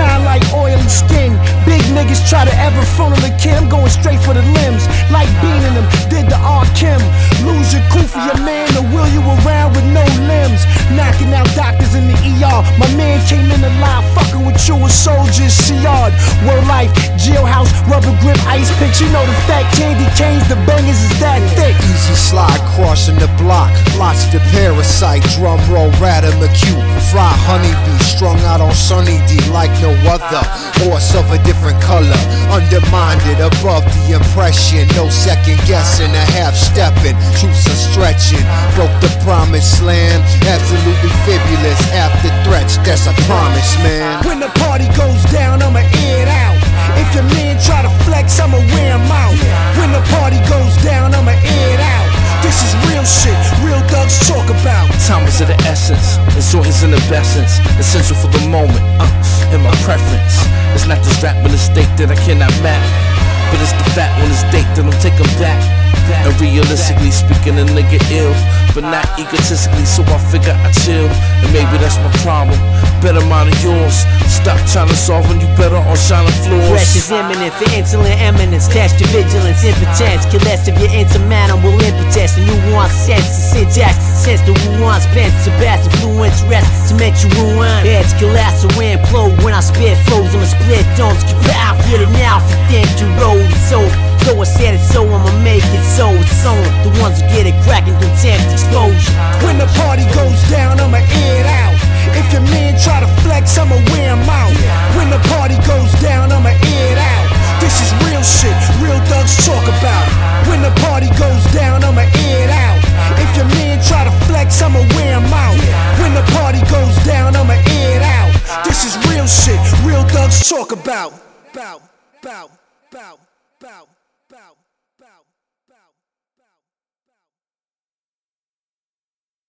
shine like oily skin. Big niggas try to ever funnel a the I'm going straight for the limbs, like beating them. Did the R. Kim. Lose your cool for your man, or wheel you around with no limbs. Knocking out doctors in the ER. My man came in alive, fucking with you a soldiers. CR. World life, jailhouse, rubber grip, ice picks. You know the fact, candy. Crossing the block. Lots the parasite. Drum roll, Radham acute. Fry honeybee strung out on Sunny D like no other. Horse of a different color. Undermined it above the impression. No second guessing, a half stepping. Truths are stretching. Broke the promised land. Absolutely fabulous. After threats, that's a promise, man. Essence, exhortance in the essence, essential for the moment, uh, and my preference. It's not this rap with a state that I cannot map, but it's the fact when it's date that I'm taking back. And realistically speaking, a nigga ill, but not egotistically, so I figure I chill. And maybe that's my problem. Better mind of yours. Stop trying to solve when you better on shining floors. Pressures imminent for insolent eminence. Test your vigilance, impotence. Kill less of your insurmountable impetus. The nuance, sense, the syntax, sense the nuance, bends, to best influence, rest, to make you ruin. Heads collapse or implode when I spit flows. I'm a split domes, kapow, get it now, for think you road. So, so I said it, so I'ma make it so. It's on the ones who get it cracking through tempt exposure. When the party goes down, I'ma talk about. Bow, bow, bow, bow, bow, bow.